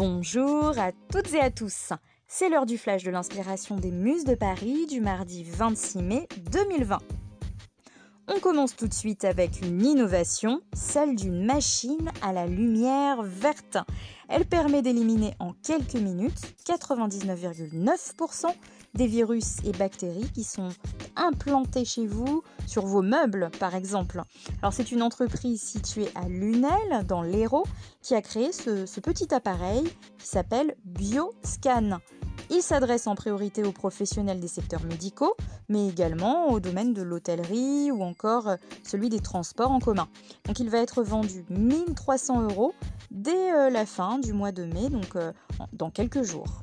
Bonjour à toutes et à tous. C'est l'heure du flash de l'inspiration des Muses de Paris du mardi 26 mai 2020. On commence tout de suite avec une innovation, celle d'une machine à la lumière verte. Elle permet d'éliminer en quelques minutes 99,9% des virus et bactéries qui sont implantés chez vous, sur vos meubles par exemple. Alors c'est une entreprise située à Lunel, dans l'Hérault, qui a créé ce, ce petit appareil qui s'appelle BioScan. Il s'adresse en priorité aux professionnels des secteurs médicaux, mais également au domaine de l'hôtellerie ou encore euh, celui des transports en commun. Donc il va être vendu 1300 euros dès euh, la fin du mois de mai, donc euh, dans quelques jours.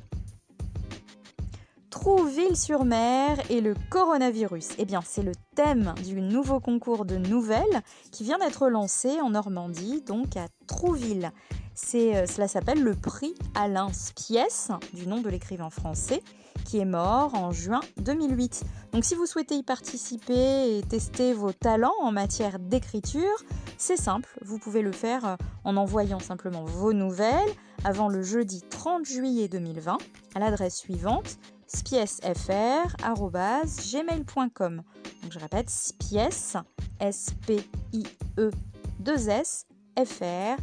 Trouville-sur-Mer et le coronavirus. Eh bien, c'est le thème du nouveau concours de nouvelles qui vient d'être lancé en Normandie, donc à Trouville. C'est, cela s'appelle le prix Alain Spiès, du nom de l'écrivain français, qui est mort en juin 2008. Donc si vous souhaitez y participer et tester vos talents en matière d'écriture, c'est simple, vous pouvez le faire en envoyant simplement vos nouvelles avant le jeudi 30 juillet 2020 à l'adresse suivante spiesfr.gmail.com. Donc je répète, spies, S-P-I-E 2 S, F-R,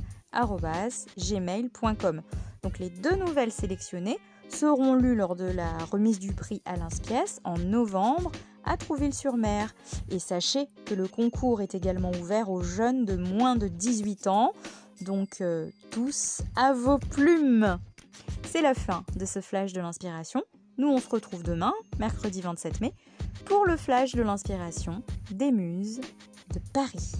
gmail.com. Donc les deux nouvelles sélectionnées seront lues lors de la remise du prix Alain Spies en novembre à Trouville-sur-Mer. Et sachez que le concours est également ouvert aux jeunes de moins de 18 ans. Donc euh, tous à vos plumes. C'est la fin de ce flash de l'inspiration. Nous on se retrouve demain, mercredi 27 mai, pour le flash de l'inspiration des muses de Paris.